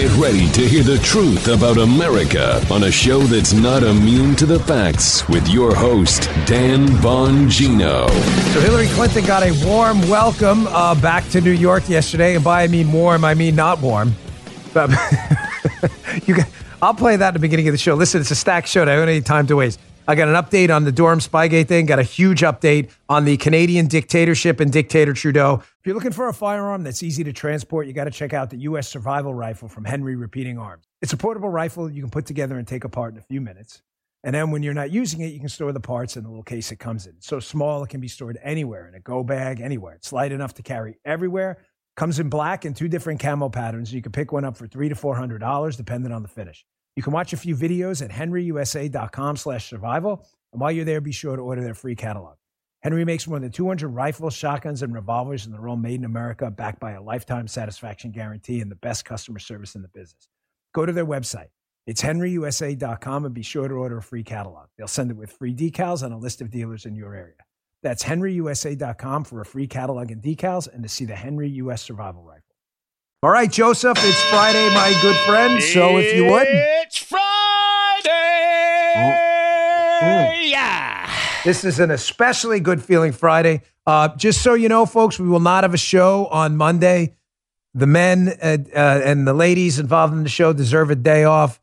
Get ready to hear the truth about America on a show that's not immune to the facts with your host, Dan Bongino. So Hillary Clinton got a warm welcome uh, back to New York yesterday. And by I mean warm, I mean not warm. But you I'll play that at the beginning of the show. Listen, it's a stacked show. I don't have any time to waste. I got an update on the Durham Spygate thing, got a huge update on the Canadian dictatorship and dictator Trudeau. If you're looking for a firearm that's easy to transport, you got to check out the U.S. Survival Rifle from Henry Repeating Arms. It's a portable rifle you can put together and take apart in a few minutes. And then when you're not using it, you can store the parts in the little case it comes in. It's so small, it can be stored anywhere in a go bag, anywhere. It's light enough to carry everywhere. Comes in black and two different camo patterns. You can pick one up for three to four hundred dollars, depending on the finish. You can watch a few videos at henryusa.com slash survival. And while you're there, be sure to order their free catalog. Henry makes more than 200 rifles, shotguns, and revolvers, and they're all made in America, backed by a lifetime satisfaction guarantee and the best customer service in the business. Go to their website. It's henryusa.com and be sure to order a free catalog. They'll send it with free decals and a list of dealers in your area. That's henryusa.com for a free catalog and decals and to see the Henry US Survival Rifle. All right, Joseph, it's Friday, my good friend. So if you would. It's Friday. Yeah. This is an especially good feeling Friday. Uh, just so you know, folks, we will not have a show on Monday. The men uh, uh, and the ladies involved in the show deserve a day off.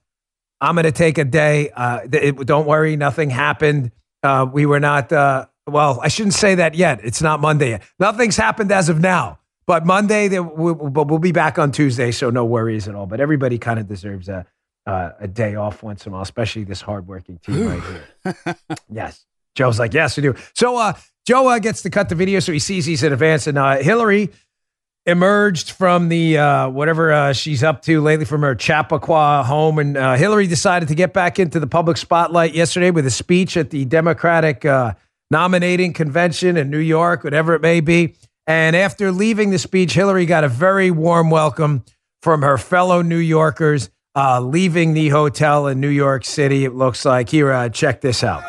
I'm going to take a day. Uh, it, don't worry, nothing happened. Uh, we were not, uh, well, I shouldn't say that yet. It's not Monday yet. Nothing's happened as of now. But Monday, they, we, but we'll be back on Tuesday, so no worries at all. But everybody kind of deserves a, a day off once in a while, especially this hardworking team right here. yes. Joe's like, yes, we do. So uh, Joe uh, gets to cut the video, so he sees he's in advance. And uh, Hillary emerged from the uh, whatever uh, she's up to lately from her Chappaqua home, and uh, Hillary decided to get back into the public spotlight yesterday with a speech at the Democratic uh, nominating convention in New York, whatever it may be. And after leaving the speech, Hillary got a very warm welcome from her fellow New Yorkers. Uh, leaving the hotel in New York City, it looks like. Here, uh, check this out.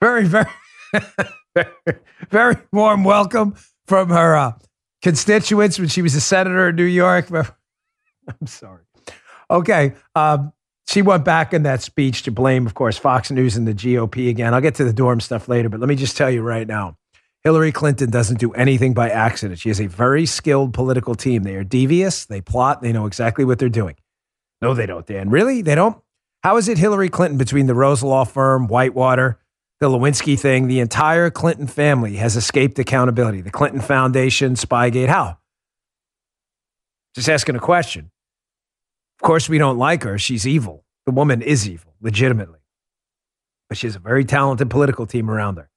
Very, very, very warm welcome from her uh, constituents when she was a senator in New York. I'm sorry. Okay. Um, she went back in that speech to blame, of course, Fox News and the GOP again. I'll get to the Durham stuff later, but let me just tell you right now Hillary Clinton doesn't do anything by accident. She has a very skilled political team. They are devious, they plot, they know exactly what they're doing. No, they don't, Dan. Really? They don't? How is it Hillary Clinton between the Rose Law Firm, Whitewater, the Lewinsky thing, the entire Clinton family has escaped accountability. The Clinton Foundation, Spygate, how? Just asking a question. Of course, we don't like her. She's evil. The woman is evil, legitimately. But she has a very talented political team around her.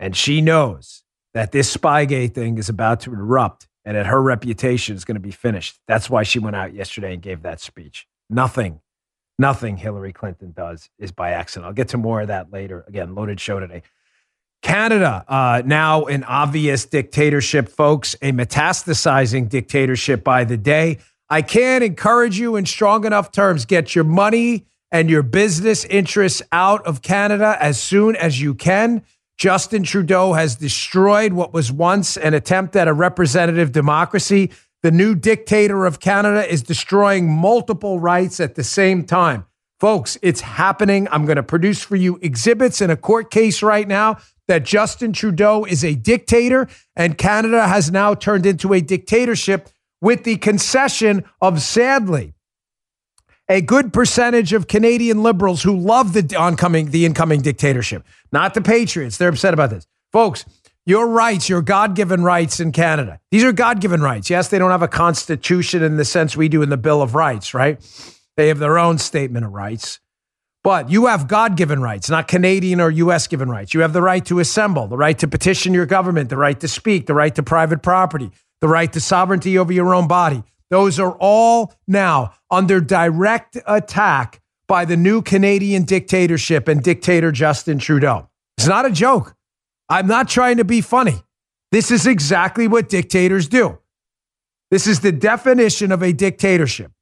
And she knows that this Spygate thing is about to erupt and that her reputation is going to be finished. That's why she went out yesterday and gave that speech. Nothing Nothing Hillary Clinton does is by accident. I'll get to more of that later. Again, loaded show today. Canada, uh, now an obvious dictatorship, folks, a metastasizing dictatorship by the day. I can't encourage you in strong enough terms. Get your money and your business interests out of Canada as soon as you can. Justin Trudeau has destroyed what was once an attempt at a representative democracy. The new dictator of Canada is destroying multiple rights at the same time. Folks, it's happening. I'm going to produce for you exhibits in a court case right now that Justin Trudeau is a dictator and Canada has now turned into a dictatorship with the concession of, sadly, a good percentage of Canadian liberals who love the oncoming, the incoming dictatorship, not the patriots. They're upset about this. Folks, your rights, your God given rights in Canada, these are God given rights. Yes, they don't have a constitution in the sense we do in the Bill of Rights, right? They have their own statement of rights. But you have God given rights, not Canadian or US given rights. You have the right to assemble, the right to petition your government, the right to speak, the right to private property, the right to sovereignty over your own body. Those are all now under direct attack by the new Canadian dictatorship and dictator Justin Trudeau. It's not a joke. I'm not trying to be funny. This is exactly what dictators do. This is the definition of a dictatorship.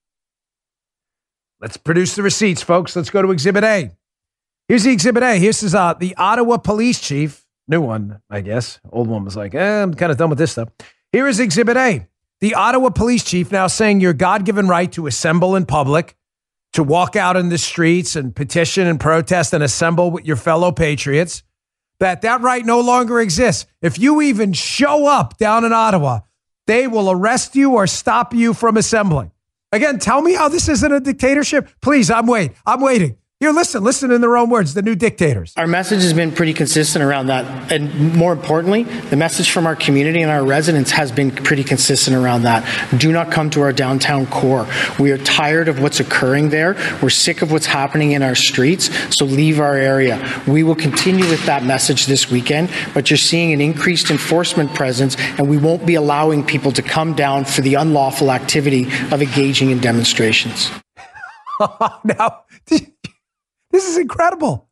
Let's produce the receipts, folks. Let's go to Exhibit A. Here's the Exhibit A. Here's uh, the Ottawa police chief, new one, I guess. Old one was like, eh, I'm kind of done with this stuff. Here is Exhibit A. The Ottawa police chief now saying your God given right to assemble in public, to walk out in the streets and petition and protest and assemble with your fellow patriots, that that right no longer exists. If you even show up down in Ottawa, they will arrest you or stop you from assembling. Again, tell me how this isn't a dictatorship. Please, I'm waiting. I'm waiting. Here, listen, listen in their own words, the new dictators. Our message has been pretty consistent around that. And more importantly, the message from our community and our residents has been pretty consistent around that. Do not come to our downtown core. We are tired of what's occurring there. We're sick of what's happening in our streets, so leave our area. We will continue with that message this weekend, but you're seeing an increased enforcement presence, and we won't be allowing people to come down for the unlawful activity of engaging in demonstrations. now, this is incredible.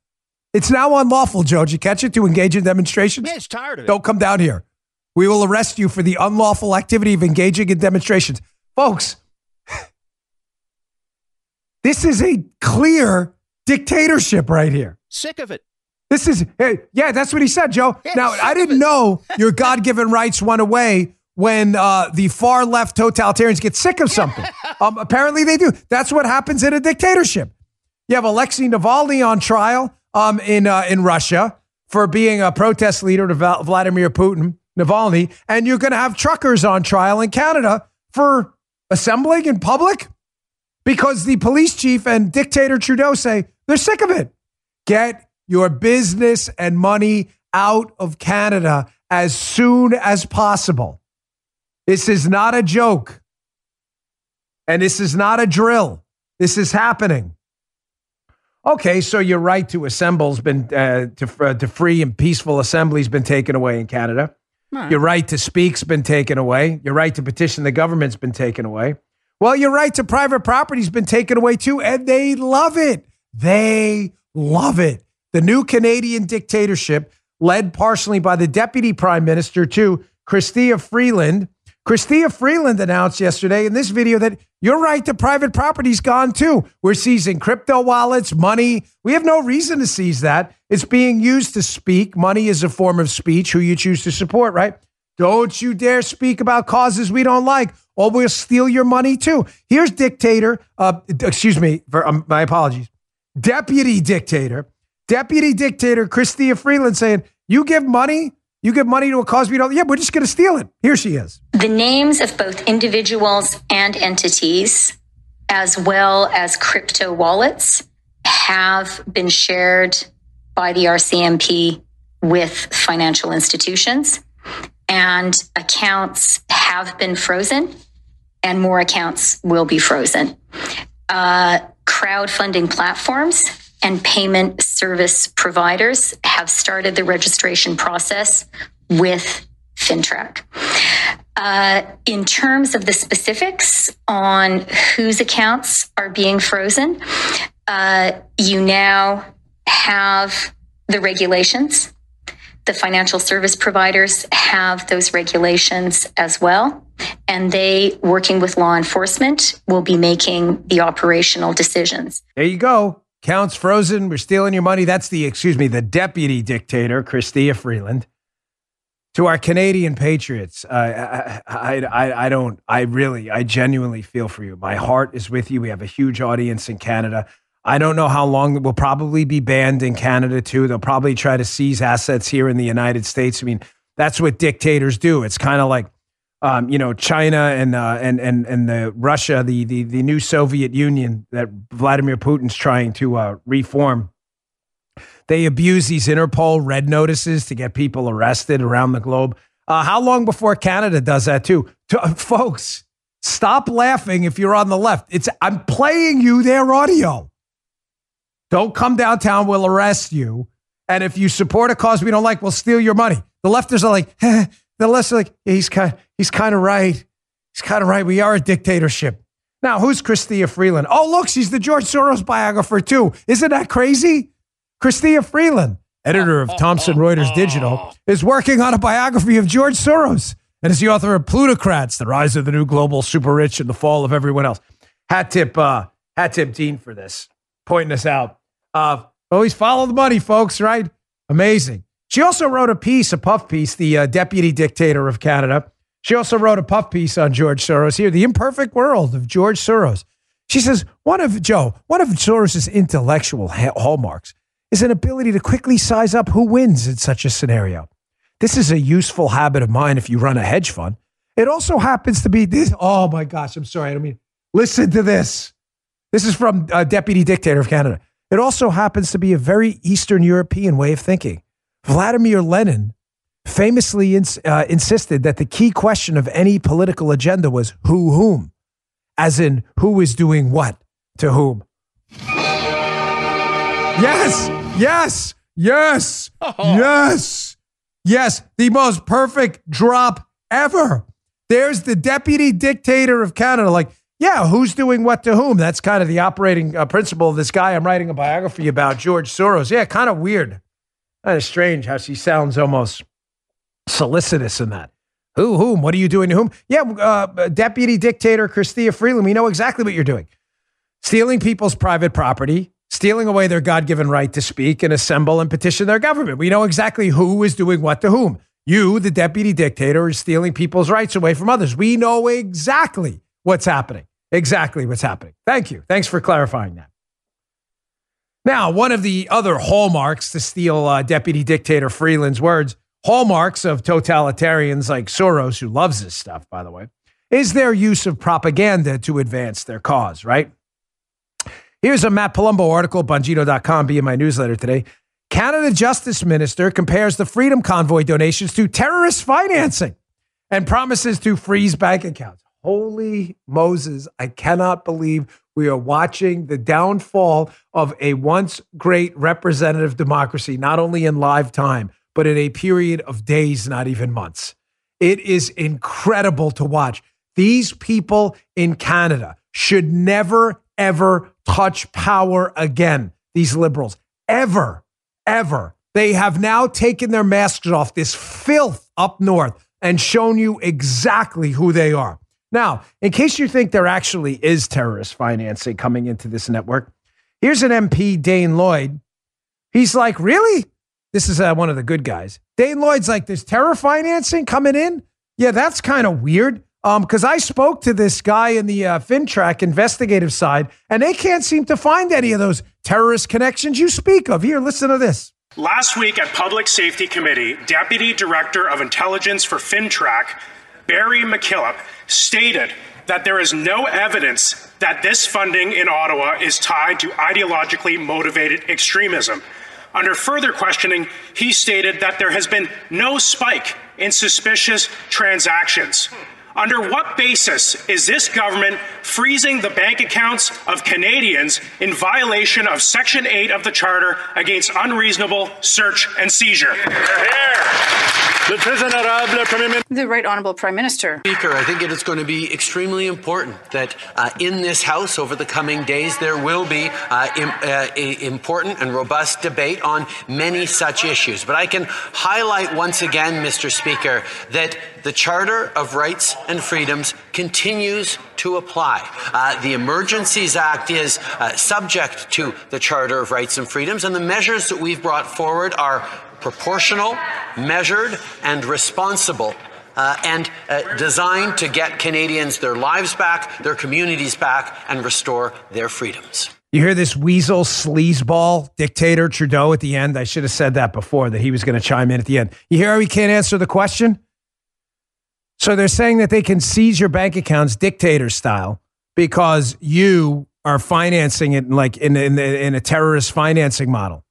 It's now unlawful, Joe. Did you catch it to engage in demonstrations? Yeah, it's tired of it. Don't come down here. We will arrest you for the unlawful activity of engaging in demonstrations. Folks, this is a clear dictatorship right here. Sick of it. This is, hey, yeah, that's what he said, Joe. Yeah, now, I didn't know your God given rights went away when uh, the far left totalitarians get sick of something. um, apparently, they do. That's what happens in a dictatorship. You have Alexei Navalny on trial um, in uh, in Russia for being a protest leader to Vladimir Putin, Navalny, and you're going to have truckers on trial in Canada for assembling in public because the police chief and dictator Trudeau say they're sick of it. Get your business and money out of Canada as soon as possible. This is not a joke. And this is not a drill. This is happening. Okay, so your right to assemble's been uh, to uh, to free and peaceful assembly's been taken away in Canada. Your right to speak's been taken away. Your right to petition the government's been taken away. Well, your right to private property's been taken away too, and they love it. They love it. The new Canadian dictatorship, led partially by the deputy prime minister too, Chrystia Freeland. Chrystia Freeland announced yesterday in this video that your right to private property's gone too. We're seizing crypto wallets, money. We have no reason to seize that. It's being used to speak. Money is a form of speech, who you choose to support, right? Don't you dare speak about causes we don't like, or we'll steal your money too. Here's dictator, uh, excuse me, for, um, my apologies, deputy dictator, deputy dictator Chrystia Freeland saying, you give money, you give money to a cause we don't, yeah, we're just going to steal it. Here she is. The names of both individuals and entities, as well as crypto wallets, have been shared by the RCMP with financial institutions, and accounts have been frozen, and more accounts will be frozen. Uh, crowdfunding platforms and payment service providers have started the registration process with FINTRAC. Uh, in terms of the specifics on whose accounts are being frozen, uh, you now have the regulations. The financial service providers have those regulations as well. And they, working with law enforcement, will be making the operational decisions. There you go. Counts frozen. We're stealing your money. That's the, excuse me, the deputy dictator, Chrystia Freeland. To our Canadian patriots, uh, I, I, I, don't, I really, I genuinely feel for you. My heart is with you. We have a huge audience in Canada. I don't know how long will probably be banned in Canada too. They'll probably try to seize assets here in the United States. I mean, that's what dictators do. It's kind of like, um, you know, China and uh, and and and the Russia, the the the new Soviet Union that Vladimir Putin's trying to uh, reform. They abuse these Interpol red notices to get people arrested around the globe. Uh, how long before Canada does that too? To, uh, folks, stop laughing if you're on the left. It's I'm playing you their audio. Don't come downtown. We'll arrest you. And if you support a cause we don't like, we'll steal your money. The lefters are like. the are like, he's kind, he's kind of right. He's kind of right. We are a dictatorship. Now, who's Chrystia Freeland? Oh, look, she's the George Soros biographer too. Isn't that crazy? Chrystia Freeland, editor of Thomson Reuters Digital, is working on a biography of George Soros and is the author of Plutocrats, The Rise of the New Global Super Rich and the Fall of Everyone Else. Hat tip, uh, hat tip Dean for this, pointing this out. Uh, always follow the money, folks, right? Amazing. She also wrote a piece, a puff piece, the uh, deputy dictator of Canada. She also wrote a puff piece on George Soros here, The Imperfect World of George Soros. She says, one of Joe, one of Soros's intellectual hallmarks is an ability to quickly size up who wins in such a scenario. This is a useful habit of mine if you run a hedge fund. It also happens to be this. Oh my gosh, I'm sorry. I don't mean, listen to this. This is from uh, Deputy Dictator of Canada. It also happens to be a very Eastern European way of thinking. Vladimir Lenin famously ins- uh, insisted that the key question of any political agenda was who whom, as in who is doing what to whom. Yes, yes, yes, oh. yes, yes. The most perfect drop ever. There's the deputy dictator of Canada. Like, yeah, who's doing what to whom? That's kind of the operating uh, principle of this guy I'm writing a biography about, George Soros. Yeah, kind of weird. Kind of strange how she sounds almost solicitous in that. Who, whom? What are you doing to whom? Yeah, uh, Deputy Dictator Chrystia Freeland, we know exactly what you're doing. Stealing people's private property, stealing away their God given right to speak and assemble and petition their government. We know exactly who is doing what to whom. You, the deputy dictator, is stealing people's rights away from others. We know exactly what's happening. Exactly what's happening. Thank you. Thanks for clarifying that. Now, one of the other hallmarks, to steal uh, Deputy Dictator Freeland's words, hallmarks of totalitarians like Soros, who loves this stuff, by the way, is their use of propaganda to advance their cause, right? Here's a Matt Palumbo article, Bongino.com, be in my newsletter today. Canada Justice Minister compares the Freedom Convoy donations to terrorist financing and promises to freeze bank accounts. Holy Moses, I cannot believe we are watching the downfall of a once great representative democracy, not only in live time, but in a period of days, not even months. It is incredible to watch. These people in Canada should never, ever touch power again, these liberals. Ever, ever. They have now taken their masks off, this filth up north, and shown you exactly who they are. Now, in case you think there actually is terrorist financing coming into this network, here's an MP, Dane Lloyd. He's like, Really? This is uh, one of the good guys. Dane Lloyd's like, There's terror financing coming in? Yeah, that's kind of weird. Um, because I spoke to this guy in the uh, FINTRAC investigative side, and they can't seem to find any of those terrorist connections you speak of. Here, listen to this. Last week at Public Safety Committee, Deputy Director of Intelligence for FINTRAC, Barry McKillop, stated that there is no evidence that this funding in Ottawa is tied to ideologically motivated extremism. Under further questioning, he stated that there has been no spike in suspicious transactions. Under what basis is this government freezing the bank accounts of Canadians in violation of Section 8 of the Charter against unreasonable search and seizure? The Right Honourable Prime Minister. Speaker, I think it is going to be extremely important that uh, in this House over the coming days there will be uh, Im- uh, important and robust debate on many such issues. But I can highlight once again, Mr. Speaker, that the Charter of Rights and Freedoms continues to apply. Uh, the Emergencies Act is uh, subject to the Charter of Rights and Freedoms, and the measures that we've brought forward are proportional, measured, and responsible. Uh, and uh, designed to get Canadians their lives back, their communities back, and restore their freedoms. You hear this weasel sleazeball dictator Trudeau at the end? I should have said that before, that he was going to chime in at the end. You hear how he can't answer the question? So they're saying that they can seize your bank accounts dictator style because you are financing it like in, in, in a terrorist financing model.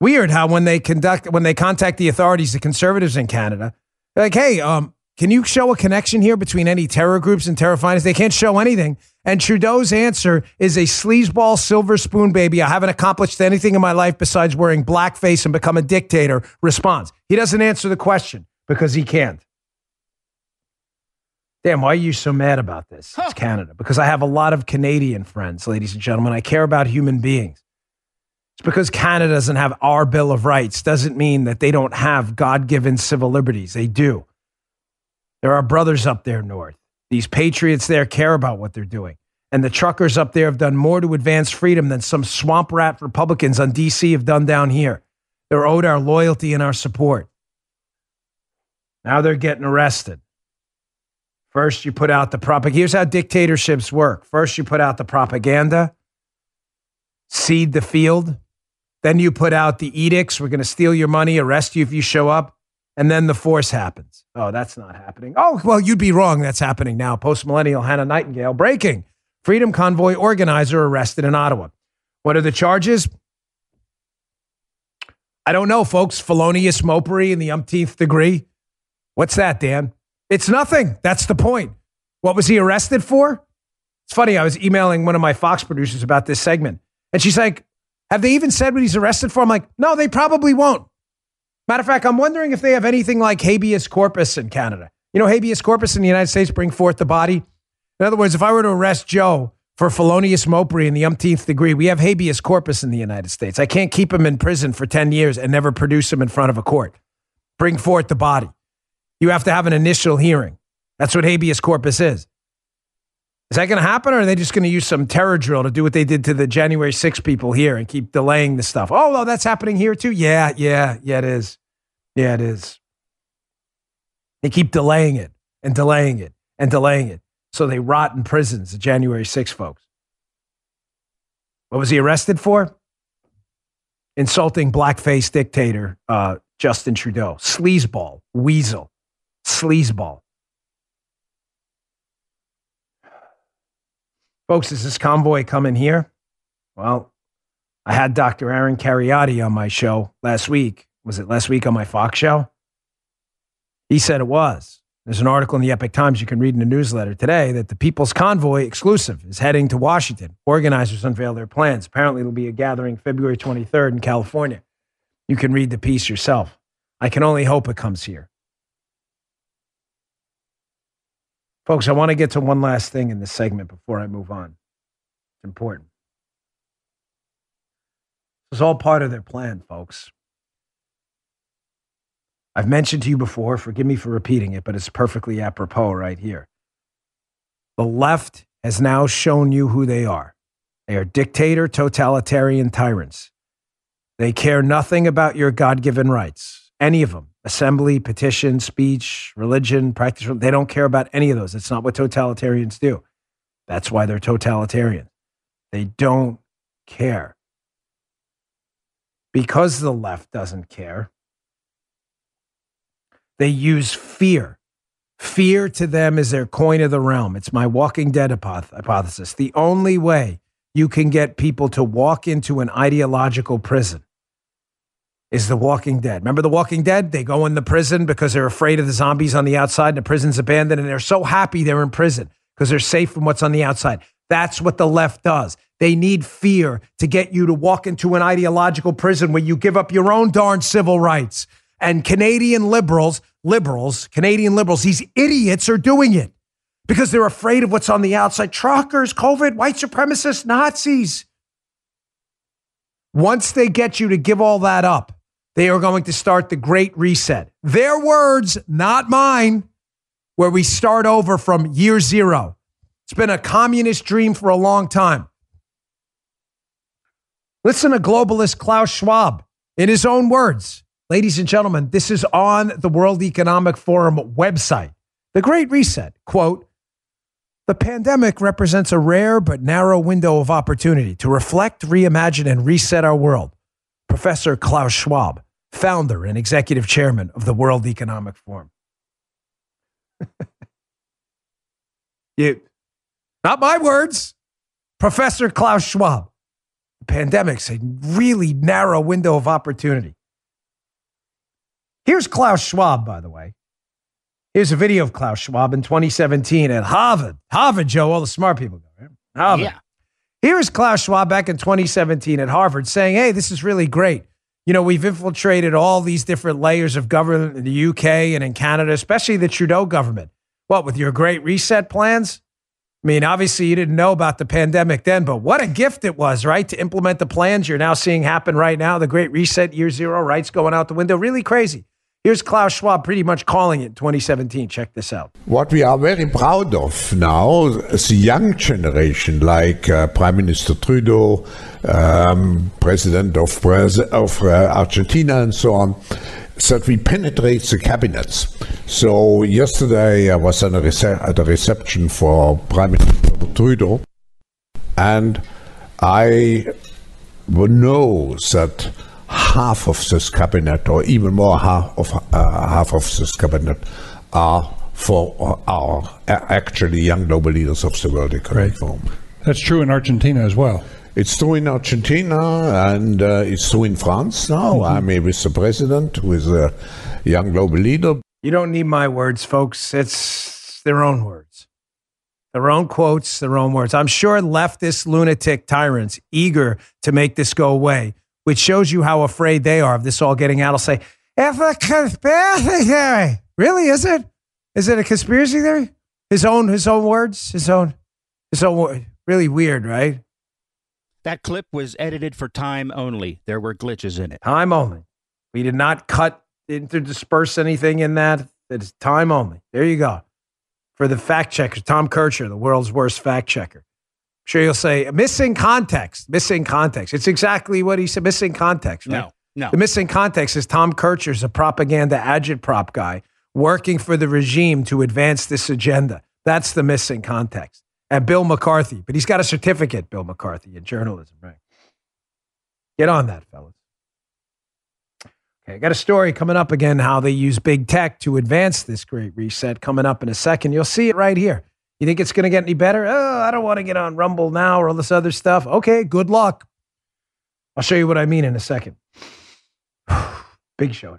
Weird how when they conduct when they contact the authorities, the conservatives in Canada, they're like, "Hey, um, can you show a connection here between any terror groups and terror fighters?" They can't show anything. And Trudeau's answer is a sleazeball silver spoon baby. I haven't accomplished anything in my life besides wearing blackface and become a dictator. Response. He doesn't answer the question because he can't. Damn, why are you so mad about this? It's Canada. Because I have a lot of Canadian friends, ladies and gentlemen. I care about human beings. It's because Canada doesn't have our Bill of Rights, doesn't mean that they don't have God given civil liberties. They do. There are brothers up there north. These patriots there care about what they're doing. And the truckers up there have done more to advance freedom than some swamp rat Republicans on DC have done down here. They're owed our loyalty and our support. Now they're getting arrested. First, you put out the propaganda. Here's how dictatorships work. First, you put out the propaganda, seed the field. Then you put out the edicts. We're going to steal your money, arrest you if you show up. And then the force happens. Oh, that's not happening. Oh, well, you'd be wrong. That's happening now. Post millennial Hannah Nightingale breaking. Freedom Convoy organizer arrested in Ottawa. What are the charges? I don't know, folks. Felonious mopery in the umpteenth degree. What's that, Dan? It's nothing. That's the point. What was he arrested for? It's funny. I was emailing one of my Fox producers about this segment, and she's like, Have they even said what he's arrested for? I'm like, No, they probably won't. Matter of fact, I'm wondering if they have anything like habeas corpus in Canada. You know, habeas corpus in the United States bring forth the body. In other words, if I were to arrest Joe for felonious mopery in the umpteenth degree, we have habeas corpus in the United States. I can't keep him in prison for 10 years and never produce him in front of a court. Bring forth the body. You have to have an initial hearing. That's what habeas corpus is. Is that going to happen, or are they just going to use some terror drill to do what they did to the January 6 people here and keep delaying the stuff? Oh, that's happening here too? Yeah, yeah, yeah, it is. Yeah, it is. They keep delaying it and delaying it and delaying it. So they rot in prisons, the January 6 folks. What was he arrested for? Insulting blackface dictator uh, Justin Trudeau. Sleazeball, weasel sleazeball. Folks, is this convoy coming here? Well, I had Dr. Aaron Kheriaty on my show last week. Was it last week on my Fox show? He said it was. There's an article in the Epoch Times you can read in the newsletter today that the People's Convoy exclusive is heading to Washington. Organizers unveil their plans. Apparently, it'll be a gathering February 23rd in California. You can read the piece yourself. I can only hope it comes here. Folks, I want to get to one last thing in this segment before I move on. It's important. Is all part of their plan, folks. I've mentioned to you before, forgive me for repeating it, but it's perfectly apropos right here. The left has now shown you who they are. They are dictator, totalitarian tyrants. They care nothing about your God given rights, any of them assembly, petition, speech, religion, practice. They don't care about any of those. It's not what totalitarians do. That's why they're totalitarian. They don't care. Because the left doesn't care, they use fear. Fear to them is their coin of the realm. It's my Walking Dead hypothesis. The only way you can get people to walk into an ideological prison is The Walking Dead. Remember The Walking Dead? They go in the prison because they're afraid of the zombies on the outside and the prison's abandoned and they're so happy they're in prison because they're safe from what's on the outside. That's what the left does. They need fear to get you to walk into an ideological prison where you give up your own darn civil rights. And Canadian liberals, liberals, Canadian liberals, these idiots are doing it because they're afraid of what's on the outside truckers, COVID, white supremacists, Nazis. Once they get you to give all that up, they are going to start the great reset. Their words, not mine, where we start over from year zero. It's been a communist dream for a long time. Listen to globalist Klaus Schwab in his own words. Ladies and gentlemen, this is on the World Economic Forum website. The Great Reset, quote, the pandemic represents a rare but narrow window of opportunity to reflect, reimagine, and reset our world. Professor Klaus Schwab, founder and executive chairman of the World Economic Forum. you, not my words, Professor Klaus Schwab. The pandemic's a really narrow window of opportunity. Here's Klaus Schwab, by the way. Here's a video of Klaus Schwab in 2017 at Harvard. Harvard, Joe, all the smart people go, right? Harvard. Yeah. Here's Klaus Schwab back in 2017 at Harvard saying, hey, this is really great. You know, we've infiltrated all these different layers of government in the UK and in Canada, especially the Trudeau government. What, with your great reset plans? I mean, obviously, you didn't know about the pandemic then, but what a gift it was, right? To implement the plans you're now seeing happen right now. The great reset, year zero, rights going out the window. Really crazy. Here's Klaus Schwab pretty much calling it 2017. Check this out. What we are very proud of now, is the young generation, like uh, Prime Minister Trudeau, um, President of, of uh, Argentina, and so on, that we penetrate the cabinets. So yesterday I was at a, rece- at a reception for Prime Minister Trudeau, and I know that half of this cabinet, or even more half of uh, half of this cabinet, are for our actually young global leaders of the World Economic Forum. That's true in Argentina as well. It's true in Argentina and uh, it's true in France now. Mm-hmm. I mean, with the president, with a young global leader. You don't need my words, folks. It's their own words, their own quotes, their own words. I'm sure leftist lunatic tyrants eager to make this go away which shows you how afraid they are of this all getting out. I'll say, if a conspiracy theory, really, is it? Is it a conspiracy theory? His own, his own words, his own, his own. Really weird, right? That clip was edited for time only. There were glitches in it. Time only. We did not cut interdisperse anything in that. It's time only. There you go. For the fact checker, Tom Kertscher, the world's worst fact checker sure you'll say missing context, missing context. It's exactly what he said, missing context. Right? No, no. The missing context is Tom Kertscher's a propaganda agitprop guy working for the regime to advance this agenda. That's the missing context. And Bill McCarthy, but he's got a certificate, Bill McCarthy, in journalism, right? Get on that, fellas. Okay, I got a story coming up again how they use big tech to advance this great reset coming up in a second. You'll see it right here. You think it's going to get any better? Oh, I don't want to get on Rumble now or all this other stuff. Okay, good luck. I'll show you what I mean in a second. Big show.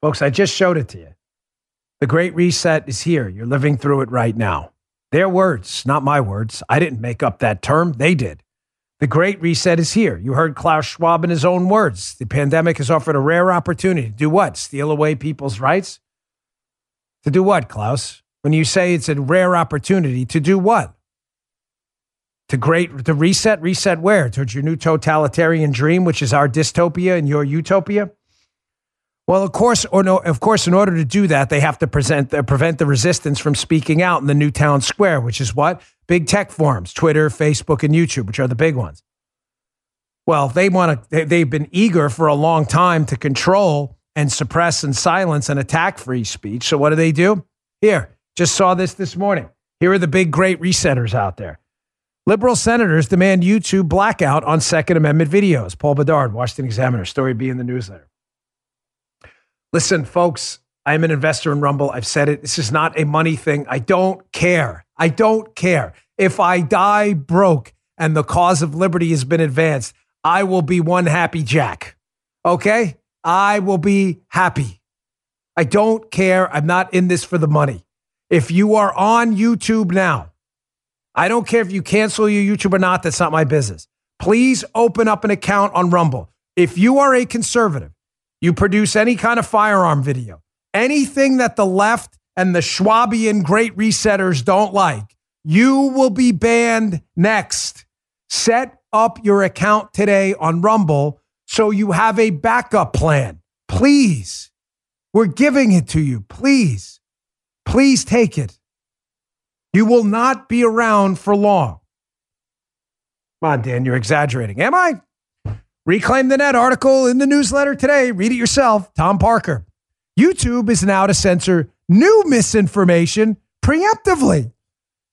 Folks, I just showed it to you. The Great Reset is here. You're living through it right now. Their words, not my words. I didn't make up that term, they did. The Great Reset is here. You heard Klaus Schwab in his own words. The pandemic has offered a rare opportunity to do what? Steal away people's rights? To do what, Klaus? When you say it's a rare opportunity, to do what? To great to reset, reset where? Towards your new totalitarian dream, which is our dystopia and your utopia? Well, of course, or no, of course, in order to do that, they have to present, uh, prevent the resistance from speaking out in the new town square, which is what big tech forums, Twitter, Facebook, and YouTube, which are the big ones. Well, they want to. They've been eager for a long time to control and suppress and silence and attack free speech. So what do they do? Here, just saw this this morning. Here are the big great resetters out there. Liberal senators demand YouTube blackout on Second Amendment videos. Paul Bedard, Washington Examiner, story B in the newsletter. Listen, folks, I'm an investor in Rumble. I've said it. This is not a money thing. I don't care. I don't care. If I die broke and the cause of liberty has been advanced, I will be one happy Jack. Okay? I will be happy. I don't care. I'm not in this for the money. If you are on YouTube now, I don't care if you cancel your YouTube or not. That's not my business. Please open up an account on Rumble. If you are a conservative, you produce any kind of firearm video, anything that the left and the Schwabian great resetters don't like, you will be banned next. Set up your account today on Rumble so you have a backup plan. Please. We're giving it to you. Please. Please take it. You will not be around for long. Come on, Dan, you're exaggerating. Am I? Reclaim the Net article in the newsletter today. Read it yourself. Tom Parker. YouTube is now to censor new misinformation preemptively.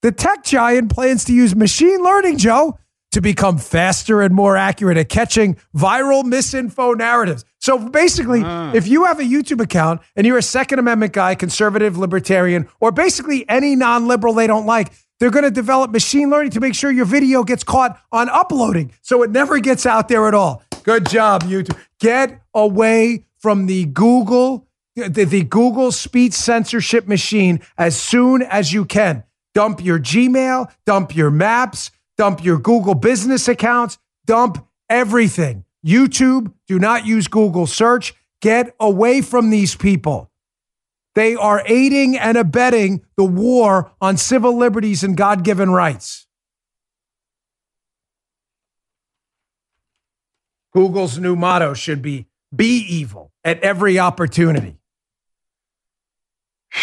The tech giant plans to use machine learning, Joe, to become faster and more accurate at catching viral misinfo narratives. So basically, uh. if you have a YouTube account and you're a Second Amendment guy, conservative, libertarian, or basically any non liberal they don't like, they're going to develop machine learning to make sure your video gets caught on uploading so it never gets out there at all. Good job, YouTube. Get away from the Google, the, the Google speech censorship machine as soon as you can. Dump your Gmail, dump your maps, dump your Google business accounts, dump everything. YouTube, do not use Google search. Get away from these people. They are aiding and abetting the war on civil liberties and God given rights. Google's new motto should be be evil at every opportunity.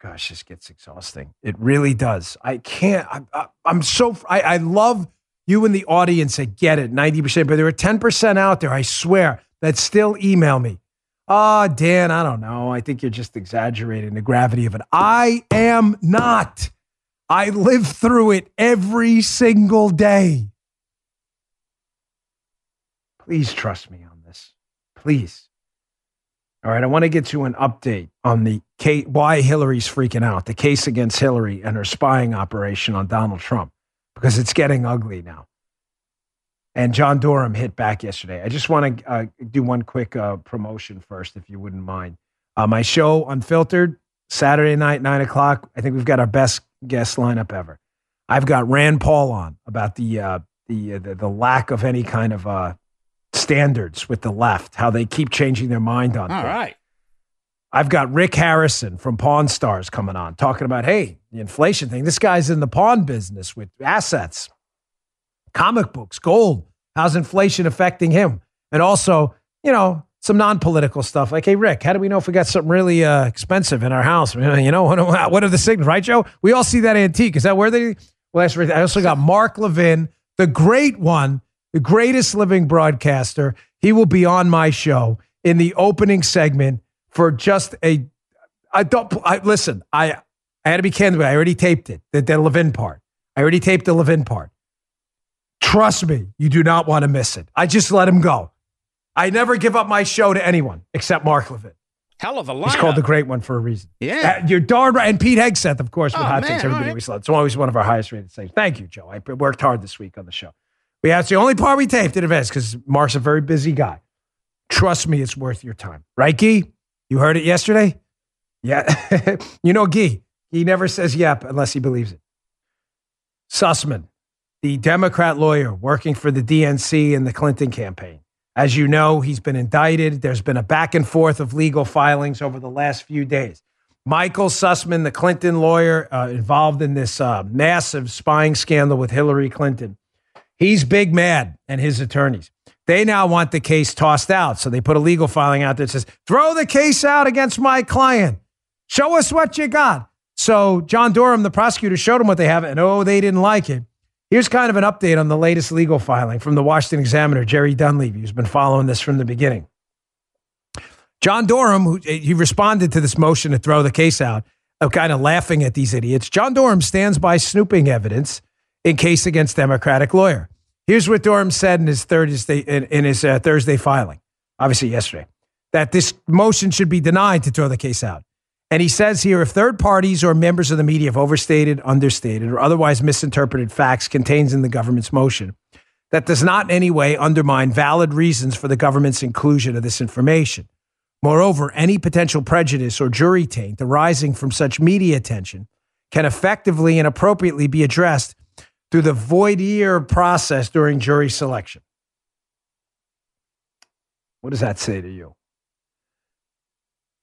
Gosh, this gets exhausting. It really does. I can't. I, am so. I, I love you in the audience that get it 90%, but there are 10% out there, I swear, that still email me Oh, Dan, I don't know. I think you're just exaggerating the gravity of it. I am not. I live through it every single day. Please trust me on this. Please. All right, I want to get to an update on the case, why Hillary's freaking out, the case against Hillary and her spying operation on Donald Trump, because it's getting ugly now and John Durham hit back yesterday. I just want to uh, do one quick uh, promotion first, if you wouldn't mind. Uh, my show, Unfiltered, Saturday night, nine o'clock. I think we've got our best guest lineup ever. I've got Rand Paul on about the uh, the, uh, the, the lack of any kind of uh, standards with the left, how they keep changing their mind on. All things. right. I've got Rick Harrison from Pawn Stars coming on, talking about hey, the inflation thing. This guy's in the pawn business with assets, comic books, gold How's inflation affecting him? And also, you know, some non-political stuff like, hey, Rick, how do we know if we got something really uh, expensive in our house? You know, what are the signals, right, Joe? We all see that antique. Is that where they? Well, that's right. I also got Mark Levin, the great one, the greatest living broadcaster. He will be on my show in the opening segment for just a. I don't. I listen. I I had to be candid. I already taped it. The, the Levin part. I already taped the Levin part. Trust me, you do not want to miss it. I just let him go. I never give up my show to anyone except Mark Levin. Hell of a lineup. He's called the Great One for a reason. Yeah. Uh, you're darn right. And Pete Hegseth, of course, with oh, Hot man, Takes. Everybody right. always loves. It's always one of our highest rated things. Thank you, Joe. I worked hard this week on the show. We It's the only part we taped in advance because Mark's a very busy guy. Trust me, it's worth your time. Right, Guy? You heard it yesterday? Yeah. you know, Guy, he never says yep unless he believes it. Sussmann, the Democrat lawyer working for the DNC in the Clinton campaign. As you know, he's been indicted. There's been a back and forth of legal filings over the last few days. Michael Sussmann, the Clinton lawyer uh, involved in this uh, massive spying scandal with Hillary Clinton, he's big mad and his attorneys. They now want the case tossed out. So they put a legal filing out that says, throw the case out against my client. Show us what you got. So John Durham, the prosecutor, showed them what they have, and oh, they didn't like it. Here's kind of an update on the latest legal filing from the Washington Examiner, Jerry Dunleavy, who's been following this from the beginning. John Durham, who he responded to this motion to throw the case out, of kind of laughing at these idiots. John Durham stands by snooping evidence in case against Democratic lawyer. Here's what Durham said in his Thursday in, in his uh, Thursday filing, obviously yesterday, that this motion should be denied to throw the case out. And he says here if third parties or members of the media have overstated, understated, or otherwise misinterpreted facts contained in the government's motion, that does not in any way undermine valid reasons for the government's inclusion of this information. Moreover, any potential prejudice or jury taint arising from such media attention can effectively and appropriately be addressed through the voir dire process during jury selection. What does that say to you?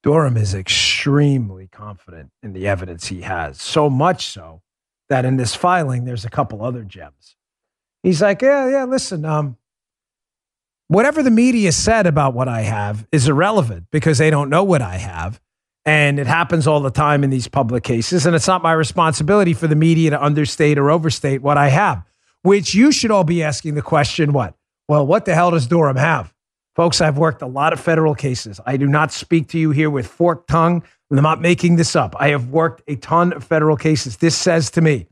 Durham is extremely confident in the evidence he has, so much so that in this filing, there's a couple other gems. He's like, yeah, yeah, listen, um, whatever the media said about what I have is irrelevant because they don't know what I have. And it happens all the time in these public cases. And it's not my responsibility for the media to understate or overstate what I have. which you should all be asking the question what? Well, what the hell does Durham have? Folks, I've worked a lot of federal cases. I do not speak to you here with forked tongue. I'm not making this up. I have worked a ton of federal cases. This says to me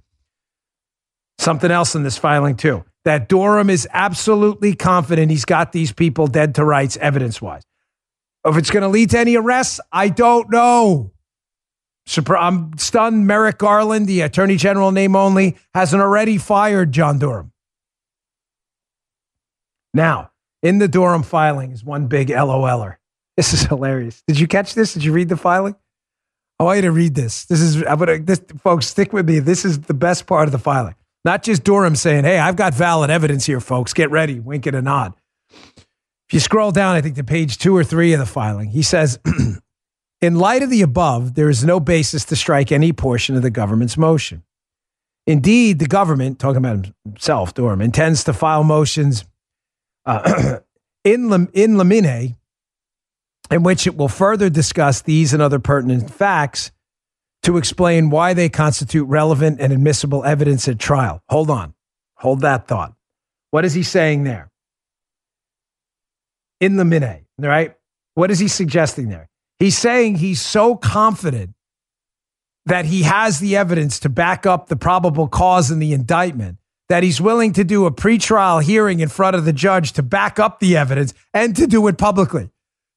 something else in this filing, too that Durham is absolutely confident he's got these people dead to rights evidence wise. If it's going to lead to any arrests, I don't know. I'm stunned. Merrick Garland, the attorney general name only, hasn't already fired John Durham. Now, in the Durham filing is one big LOLer. This is hilarious. Did you catch this? Did you read the filing? Oh, I want you to read this. This is, I'm gonna, this, folks, stick with me. This is the best part of the filing. Not just Durham saying, hey, I've got valid evidence here, folks. Get ready, wink and a nod. If you scroll down, I think to page two or three of the filing, he says, in light of the above, there is no basis to strike any portion of the government's motion. Indeed, the government, talking about himself, Durham, intends to file motions uh, in, in limine in which it will further discuss these and other pertinent facts to explain why they constitute relevant and admissible evidence at trial. Hold on. Hold that thought. What is he saying there? In limine, right? What is he suggesting there? He's saying he's so confident that he has the evidence to back up the probable cause in the indictment that he's willing to do a pretrial hearing in front of the judge to back up the evidence and to do it publicly.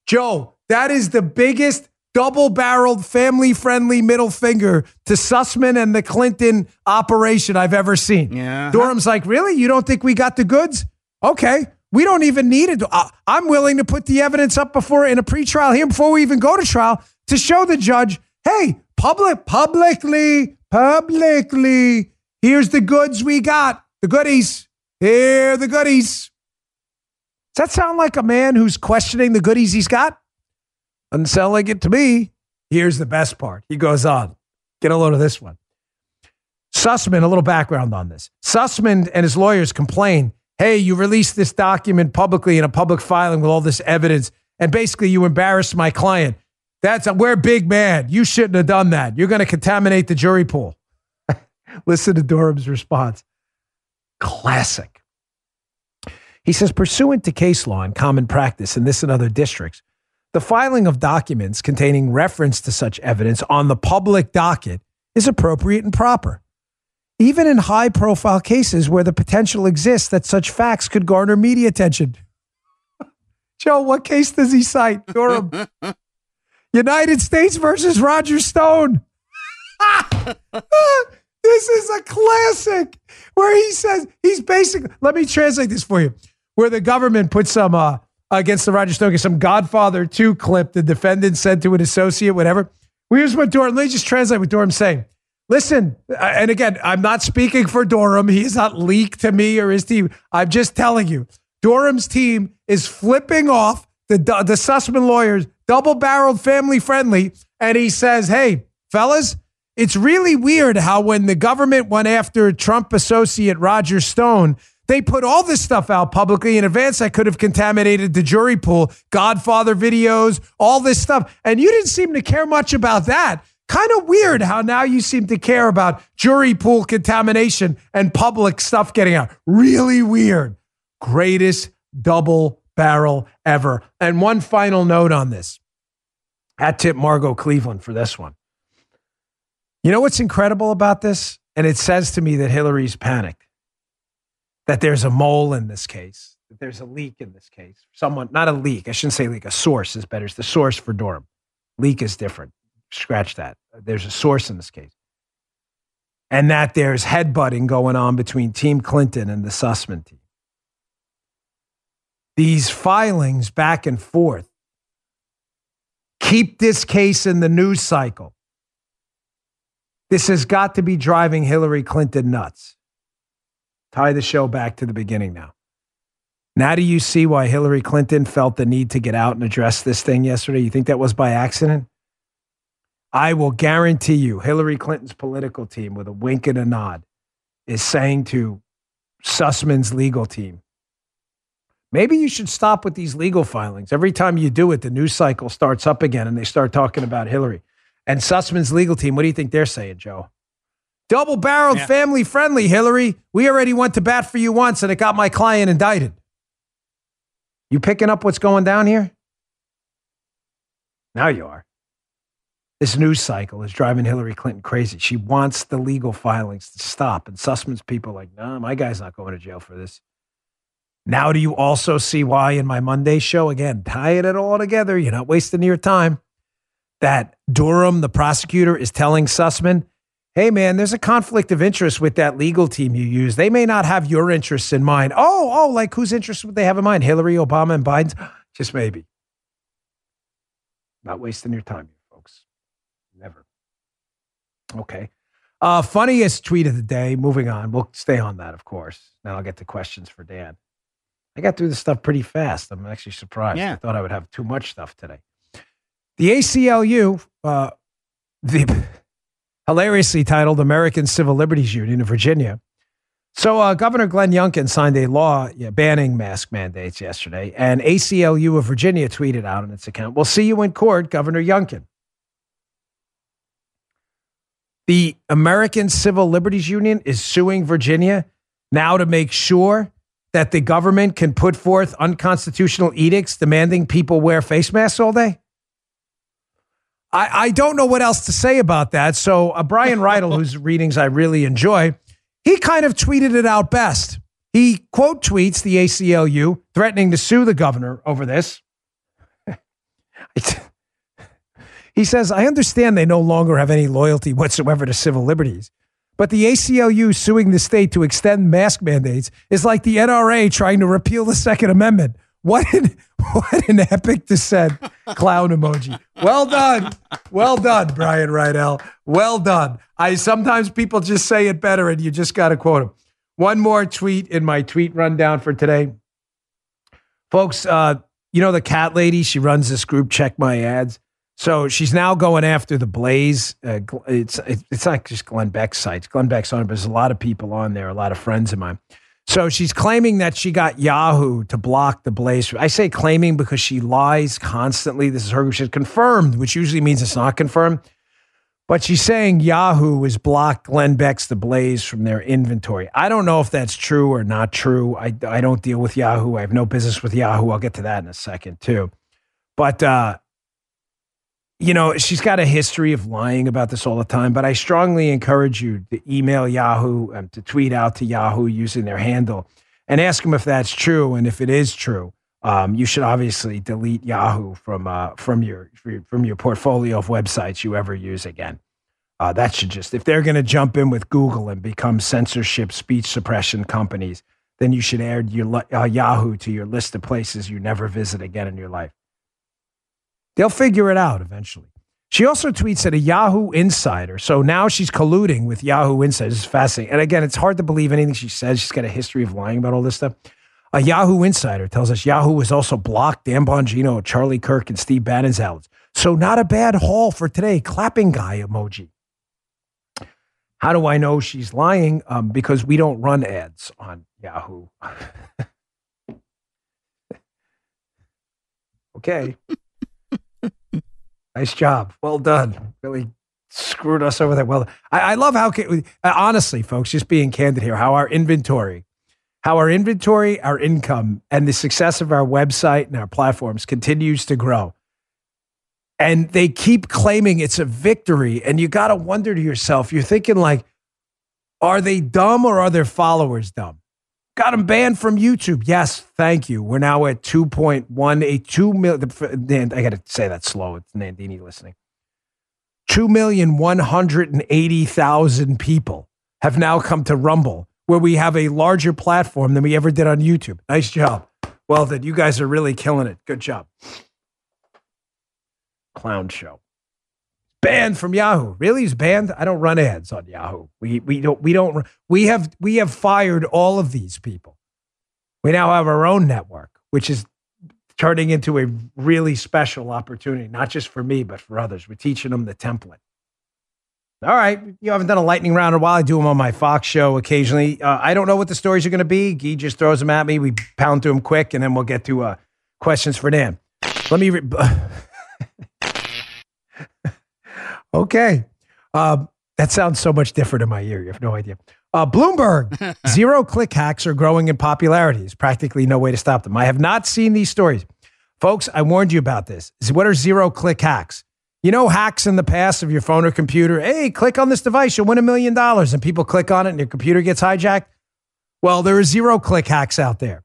Joe, that is the biggest double barreled, family friendly middle finger to Sussmann and the Clinton operation I've ever seen. Yeah. Durham's like, really? You don't think we got the goods? Okay. We don't even need it. I'm willing to put the evidence up before in a pretrial here before we even go to trial to show the judge, hey, public, publicly, publicly, here's the goods we got, the goodies. Here the goodies. Does that sound like a man who's questioning the goodies he's got? Doesn't sound like it to me. Here's the best part. He goes on. Get a load of this one. Sussmann, a little background on this. Sussmann and his lawyers complain hey, you released this document publicly in a public filing with all this evidence, and basically you embarrassed my client. That's a, we're big man. You shouldn't have done that. You're going to contaminate the jury pool. Listen to Durham's response. Classic. He says, pursuant to case law and common practice in this and other districts, the filing of documents containing reference to such evidence on the public docket is appropriate and proper. Even in high profile cases where the potential exists that such facts could garner media attention. Joe, what case does he cite? Durham. United States versus Roger Stone. this is a classic where he says he's basically, let me translate this for you, where the government put some uh, against the Roger Stone some Godfather 2 clip the defendant said to an associate, whatever. Well, here's what Durham, let me just translate what Durham's saying. Listen, uh, and again, I'm not speaking for Durham. He is not leaked to me or his team. I'm just telling you, Durham's team is flipping off the, the Sussmann lawyers, double barreled, family friendly. And he says, hey, fellas, it's really weird how when the government went after Trump associate Roger Stone, they put all this stuff out publicly in advance that could have contaminated the jury pool, Godfather videos, all this stuff. And you didn't seem to care much about that. Kind of weird how now you seem to care about jury pool contamination and public stuff getting out. Really weird. Greatest double barrel ever. And one final note on this. At tip Margot Cleveland for this one. You know what's incredible about this? And it says to me that Hillary's panicked that there's a mole in this case, that there's a leak in this case. Someone, not a leak, I shouldn't say leak, a source is better. It's the source for Durham. Leak is different. Scratch that. There's a source in this case. And that there's headbutting going on between Team Clinton and the Sussmann team. These filings back and forth keep this case in the news cycle. This has got to be driving Hillary Clinton nuts tie the show back to the beginning now. Now, do you see why Hillary Clinton felt the need to get out and address this thing yesterday? You think that was by accident? I will guarantee you, Hillary Clinton's political team, with a wink and a nod, is saying to Sussmann's legal team, maybe you should stop with these legal filings. Every time you do it, the news cycle starts up again and they start talking about Hillary. And Sussmann's legal team, what do you think they're saying, Joe? Double barreled, Yeah. family friendly, Hillary. We already went to bat for you once and it got my client indicted. You picking up what's going down here? Now you are. This news cycle is driving Hillary Clinton crazy. She wants the legal filings to stop. And Sussmann's people are like, nah, my guy's not going to jail for this. Now, do you also see why in my Monday show, again, tying it all together, you're not wasting your time, that Durham, the prosecutor, is telling Sussmann, hey, man, there's a conflict of interest with that legal team you use. They may not have your interests in mind. Oh, oh, like whose interests would they have in mind? Hillary, Obama, and Biden's? Just maybe. Not wasting your time, folks. Never. Okay. Uh, funniest tweet of the day. Moving on. We'll stay on that, of course. Now I'll get to questions for Dan. I got through this stuff pretty fast. I'm actually surprised. Yeah. I thought I would have too much stuff today. The ACLU, uh, the hilariously titled American Civil Liberties Union of Virginia. So, uh, Governor Glenn Youngkin signed a law yeah, banning mask mandates yesterday, and ACLU of Virginia tweeted out on its account, We'll see you in court, Governor Youngkin. The American Civil Liberties Union is suing Virginia now to make sure that the government can put forth unconstitutional edicts demanding people wear face masks all day? I, I don't know what else to say about that. So, uh, Brian Riedel, whose readings I really enjoy, he kind of tweeted it out best. He quote tweets the ACLU threatening to sue the governor over this. he says, I understand they no longer have any loyalty whatsoever to civil liberties, but the ACLU suing the state to extend mask mandates is like the NRA trying to repeal the Second Amendment. What an, what an epic descent. Clown emoji. Well done. Well done, Brian Riedel. Well done. I sometimes people just say it better and you just got to quote them. One more tweet in my tweet rundown for today. Folks, uh, you know the cat lady, she runs this group Check My Ads. So she's now going after the Blaze. Uh, it's it's not just Glenn Beck's site. It's Glenn Beck's on it, but there's a lot of people on there, a lot of friends of mine. So she's claiming that she got Yahoo to block the Blaze. I say claiming because she lies constantly. This is her. She's confirmed, which usually means it's not confirmed. But she's saying Yahoo has blocked Glenn Beck's The Blaze from their inventory. I don't know if that's true or not true. I, I don't deal with Yahoo. I have no business with Yahoo. I'll get to that in a second, too. But, uh, you know, she's got a history of lying about this all the time. But I strongly encourage you to email Yahoo, um, to tweet out to Yahoo using their handle and ask them if that's true. And if it is true, um, you should obviously delete Yahoo from uh, from your from your portfolio of websites you ever use again. Uh, that should just if they're going to jump in with Google and become censorship, speech suppression companies, then you should add your uh, Yahoo to your list of places you never visit again in your life. They'll figure it out eventually. She also tweets at a Yahoo insider. So now she's colluding with Yahoo insiders. It's fascinating. And again, it's hard to believe anything she says. She's got a history of lying about all this stuff. A Yahoo insider tells us Yahoo has also blocked Dan Bongino, Charlie Kirk, and Steve Bannon's outlets. So not a bad haul for today. Clapping guy emoji. How do I know she's lying? Um, because we don't run ads on Yahoo. okay. Nice job. Well done. Really screwed us over there. Well, I, I love how, uh, honestly, folks, just being candid here, how our inventory, how our inventory, our income, and the success of our website and our platforms continues to grow. And they keep claiming it's a victory. And you got to wonder to yourself, you're thinking, like, are they dumb or are their followers dumb? Got him banned from YouTube. Yes, thank you. We're now at 2.182 million. I got to say that slow. It's Nandini listening. 2,180,000 people have now come to Rumble, where we have a larger platform than we ever did on YouTube. Nice job. Well done. You guys are really killing it. Good job. Clown show. Banned from Yahoo. Really? He's banned? I don't run ads on Yahoo. We we don't we don't we have we have fired all of these people. We now have our own network, which is turning into a really special opportunity, not just for me, but for others. We're teaching them the template. All right. You haven't done a lightning round in a while. I do them on my Fox show occasionally. Uh, I don't know what the stories are going to be. Guy just throws them at me. We pound through them quick, and then we'll get to uh, questions for Dan. Let me. Re- okay. Uh, That sounds so much different in my ear. You have no idea. Uh, Bloomberg, zero click hacks are growing in popularity. There's practically no way to stop them. I have not seen these stories. Folks, I warned you about this. What are zero click hacks? You know, hacks in the past of your phone or computer. Hey, click on this device, you'll win a million dollars. And people click on it and your computer gets hijacked. Well, there are zero click hacks out there.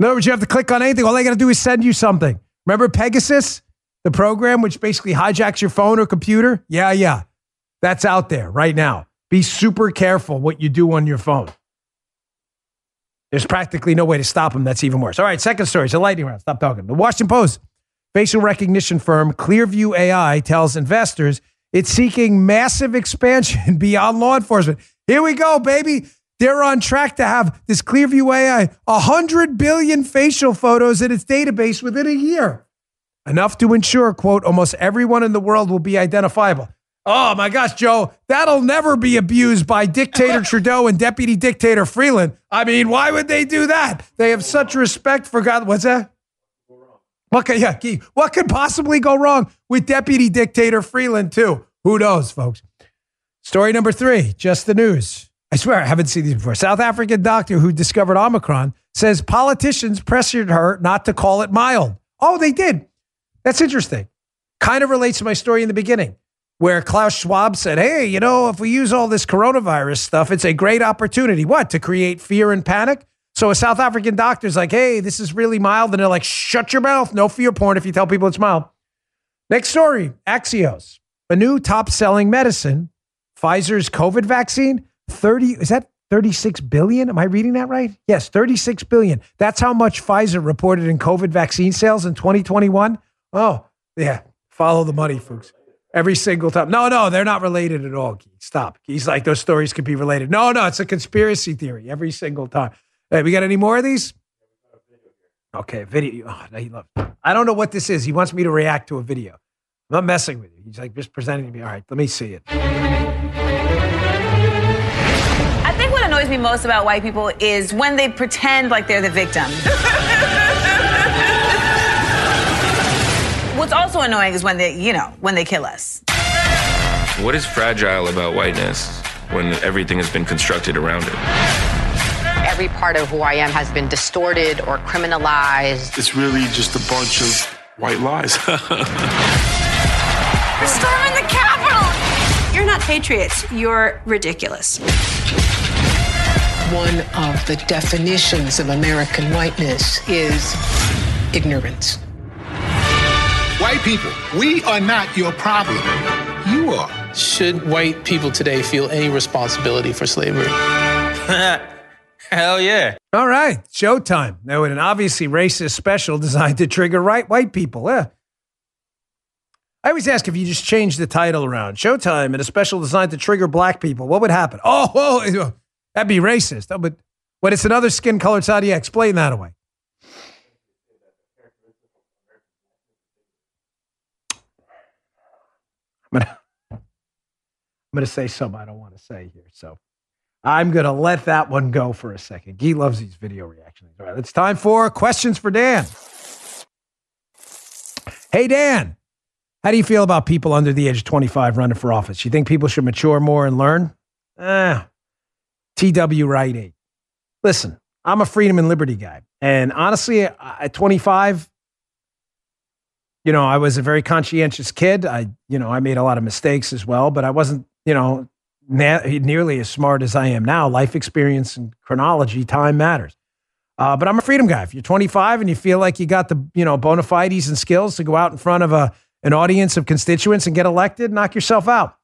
In other words, you have to click on anything. All they got to do is send you something. Remember Pegasus, the program which basically hijacks your phone or computer? Yeah, yeah. That's out there right now. Be super careful what you do on your phone. There's practically no way to stop them. That's even worse. All right, second story. It's a lightning round. Stop talking. The Washington Post facial recognition firm Clearview AI tells investors it's seeking massive expansion beyond law enforcement. Here we go, baby. They're on track to have this Clearview AI 100 billion facial photos in its database within a year. Enough to ensure, quote, almost everyone in the world will be identifiable. Oh my gosh, Joe, that'll never be abused by dictator Trudeau and deputy dictator Freeland. I mean, why would they do that? They have such respect for God. What's that? What could, yeah, what could possibly go wrong with deputy dictator Freeland too? Who knows, folks? Story number three, just the news. I swear I haven't seen these before. South African doctor who discovered Omicron says politicians pressured her not to call it mild. Oh, they did. That's interesting. Kind of relates to my story in the beginning where Klaus Schwab said, Hey, you know, if we use all this coronavirus stuff, it's a great opportunity. What? To create fear and panic? So a South African doctor's like, Hey, this is really mild. And they're like, Shut your mouth. No fear porn if you tell people it's mild. Next story Axios, a new top selling medicine, Pfizer's COVID vaccine, 30, is that 36 billion? Am I reading that right? Yes, 36 billion. That's how much Pfizer reported in COVID vaccine sales in 2021. Oh, yeah. Follow the money, folks. Every single time. No, no, they're not related at all. Stop. He's like, those stories could be related. No, no, it's a conspiracy theory every single time. Hey, we got any more of these? Okay, video. Oh, he loves. I don't know what this is. He wants me to react to a video. I'm not messing with you. He's like just presenting to me. All right, let me see it. I think what annoys me most about white people is when they pretend like they're the victim. What's also annoying is when they, you know, when they kill us. What is fragile about whiteness when everything has been constructed around it? Every part of who I am has been distorted or criminalized. It's really just a bunch of white lies. We're storming the Capitol! You're not patriots. You're ridiculous. One of the definitions of American whiteness is ignorance. White people, we are not your problem. You are. Should white people today feel any responsibility for slavery? Hell yeah. All right, showtime. Now, with an obviously racist special designed to trigger right white people. Yeah. I always ask if you just change the title around Showtime and a special designed to trigger black people, what would happen? Oh, oh that'd be racist. Oh, but when it's another skin color, how do you explain that away? I'm gonna, I'm gonna say something I don't want to say here. So I'm gonna let that one go for a second. Guy loves these video reactions. All right, it's time for questions for Dan. Hey Dan, how do you feel about people under the age of 25 running for office? You think people should mature more and learn? Eh, TW Right 8. Listen, I'm a freedom and liberty guy. And honestly, at 25, you know, I was a very conscientious kid. I, you know, I made a lot of mistakes as well, but I wasn't, you know, na- nearly as smart as I am now. Life experience and chronology, time matters. Uh, but I'm a freedom guy. If you're 25 and you feel like you got the, you know, bona fides and skills to go out in front of a an audience of constituents and get elected, knock yourself out.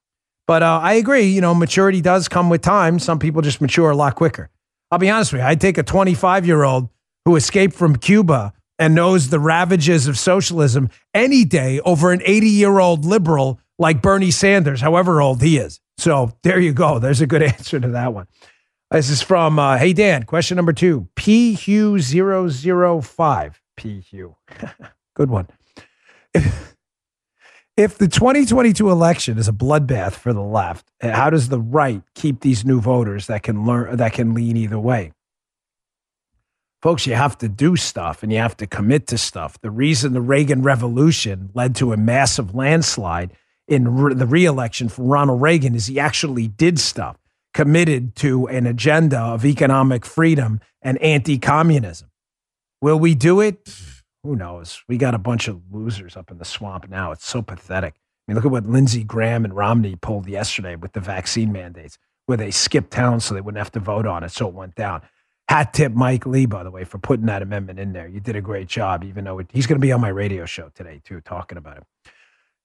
But uh, I agree. You know, maturity does come with time. Some people just mature a lot quicker. I'll be honest with you. I'd take a 25 year old who escaped from Cuba and knows the ravages of socialism any day over an 80 year old liberal like Bernie Sanders, however old he is. So there you go. There's a good answer to that one. This is from, uh, hey, Dan, question number two PHU005. PHU. good one. If the 2022 election is a bloodbath for the left, how does the right keep these new voters that can learn that can lean either way? Folks, you have to do stuff and you have to commit to stuff. The reason the Reagan Revolution led to a massive landslide in the re- the reelection for Ronald Reagan is he actually did stuff committed to an agenda of economic freedom and anti-communism. Will we do it? Who knows? We got a bunch of losers up in the swamp now. It's so pathetic. I mean, look at what Lindsey Graham and Romney pulled yesterday with the vaccine mandates, where they skipped town so they wouldn't have to vote on it, so it went down. Hat tip Mike Lee, by the way, for putting that amendment in there. You did a great job, even though it, he's going to be on my radio show today, too, talking about it.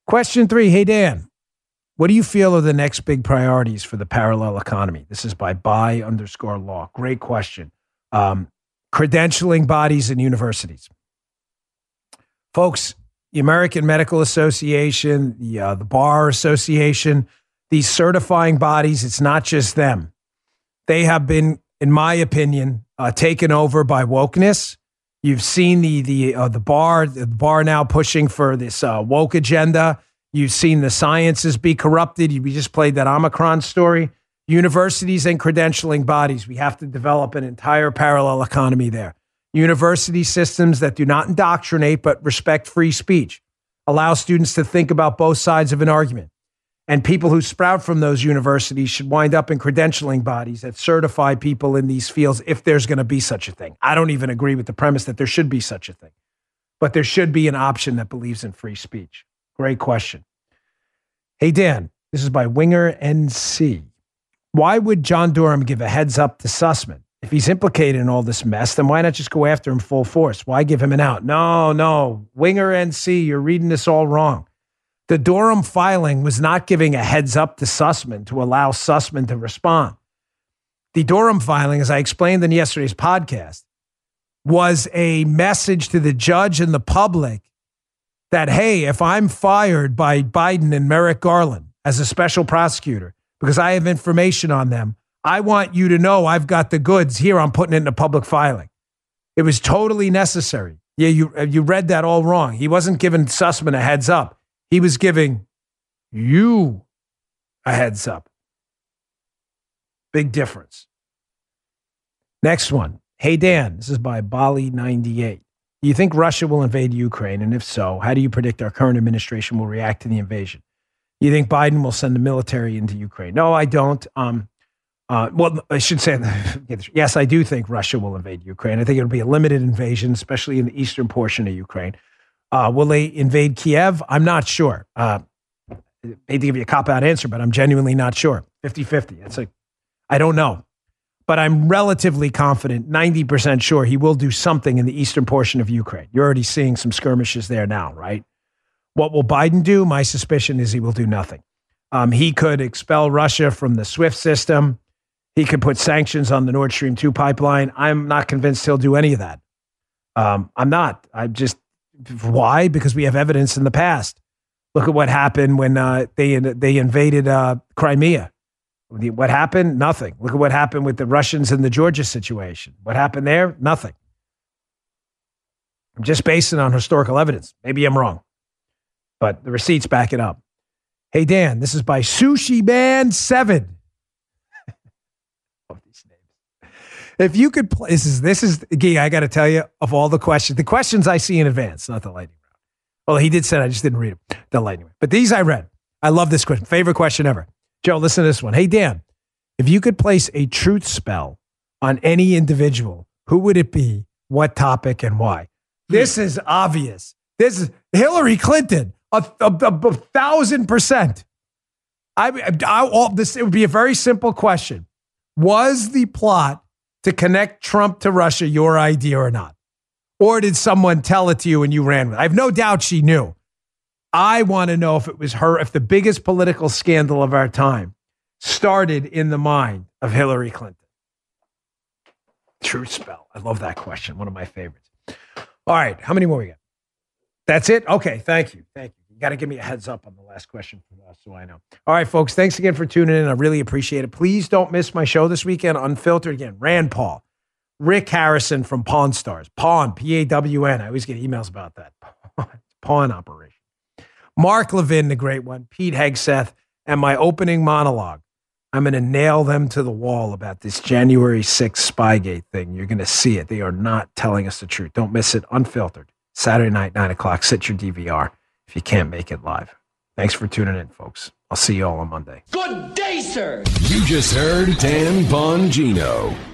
Question three Hey, Dan, what do you feel are the next big priorities for the parallel economy? This is by by underscore law. Great question. Um, credentialing bodies and universities. Folks, the American Medical Association, the, uh, the Bar Association, these certifying bodies, it's not just them. They have been, in my opinion, uh, taken over by wokeness. You've seen the the uh, the bar the bar now pushing for this uh, woke agenda. You've seen the sciences be corrupted. We just played that Omicron story. Universities and credentialing bodies. We have to develop an entire parallel economy there university systems that do not indoctrinate but respect free speech, allow students to think about both sides of an argument. And people who sprout from those universities should wind up in credentialing bodies that certify people in these fields if there's going to be such a thing. I don't even agree with the premise that there should be such a thing, but there should be an option that believes in free speech. Great question. Hey, Dan, this is by Winger NC. Why would John Durham give a heads up to Sussmann? If he's implicated in all this mess, then why not just go after him full force? Why give him an out? No, no. Winger NC, you're reading this all wrong. The Durham filing was not giving a heads up to Sussmann to allow Sussmann to respond. The Durham filing, as I explained in yesterday's podcast, was a message to the judge and the public that, hey, if I'm fired by Biden and Merrick Garland as a special prosecutor because I have information on them, I want you to know I've got the goods here. I'm putting it in a public filing. It was totally necessary. Yeah, you, uh, you read that all wrong. He wasn't giving Sussmann a heads up, he was giving you a heads up. Big difference. Next one. Hey, Dan, this is by Bali98. Do you think Russia will invade Ukraine? And if so, how do you predict our current administration will react to the invasion? You think Biden will send the military into Ukraine? No, I don't. Um, uh, well, I should say, yes, I do think Russia will invade Ukraine. I think it'll be a limited invasion, especially in the eastern portion of Ukraine. Uh, will they invade Kiev? I'm not sure. Uh, to give you a cop out answer, but I'm genuinely not sure. 50 50. It's like, I don't know. But I'm relatively confident, 90% sure he will do something in the eastern portion of Ukraine. You're already seeing some skirmishes there now, right? What will Biden do? My suspicion is he will do nothing. Um, he could expel Russia from the SWIFT system. He could put sanctions on the Nord Stream 2 pipeline. I'm not convinced he'll do any of that. Um, I'm not. I just, why? Because we have evidence in the past. Look at what happened when uh, they, they invaded uh, Crimea. What happened? Nothing. Look at what happened with the Russians in the Georgia situation. What happened there? Nothing. I'm just basing on historical evidence. Maybe I'm wrong, but the receipts back it up. Hey, Dan, this is by Sushi Man 7. If you could play, this is this is Gee, I got to tell you, of all the questions, the questions I see in advance, not the lightning round. Well, he did say I just didn't read them, the lightning round. But these I read. I love this question. Favorite question ever. Joe, listen to this one. Hey Dan, if you could place a truth spell on any individual, who would it be? What topic and why? This is obvious. This is Hillary Clinton, a, a, a, a thousand percent. I, I, all, this it would be a very simple question. Was the plot to connect Trump to Russia your idea or not? Or did someone tell it to you and you ran with it? I have no doubt she knew. I want to know if it was her, if the biggest political scandal of our time started in the mind of Hillary Clinton. True spell. I love that question. One of my favorites. All right. How many more we got? That's it? Okay. Thank you. Thank you. Got to give me a heads up on the last question us so I know. All right, folks. Thanks again for tuning in. I really appreciate it. Please don't miss my show this weekend, Unfiltered again. Rand Paul, Rick Harrison from Pawn Stars. Pawn, P A W N. I always get emails about that. Pawn operation. Mark Levin, the great one. Pete Hegseth, and my opening monologue. I'm going to nail them to the wall about this January 6th Spygate thing. You're going to see it. They are not telling us the truth. Don't miss it. Unfiltered. Saturday night, 9 o'clock. Set your DVR if you can't make it live. Thanks for tuning in, folks. I'll see you all on Monday. Good day, sir. You just heard Dan Bongino.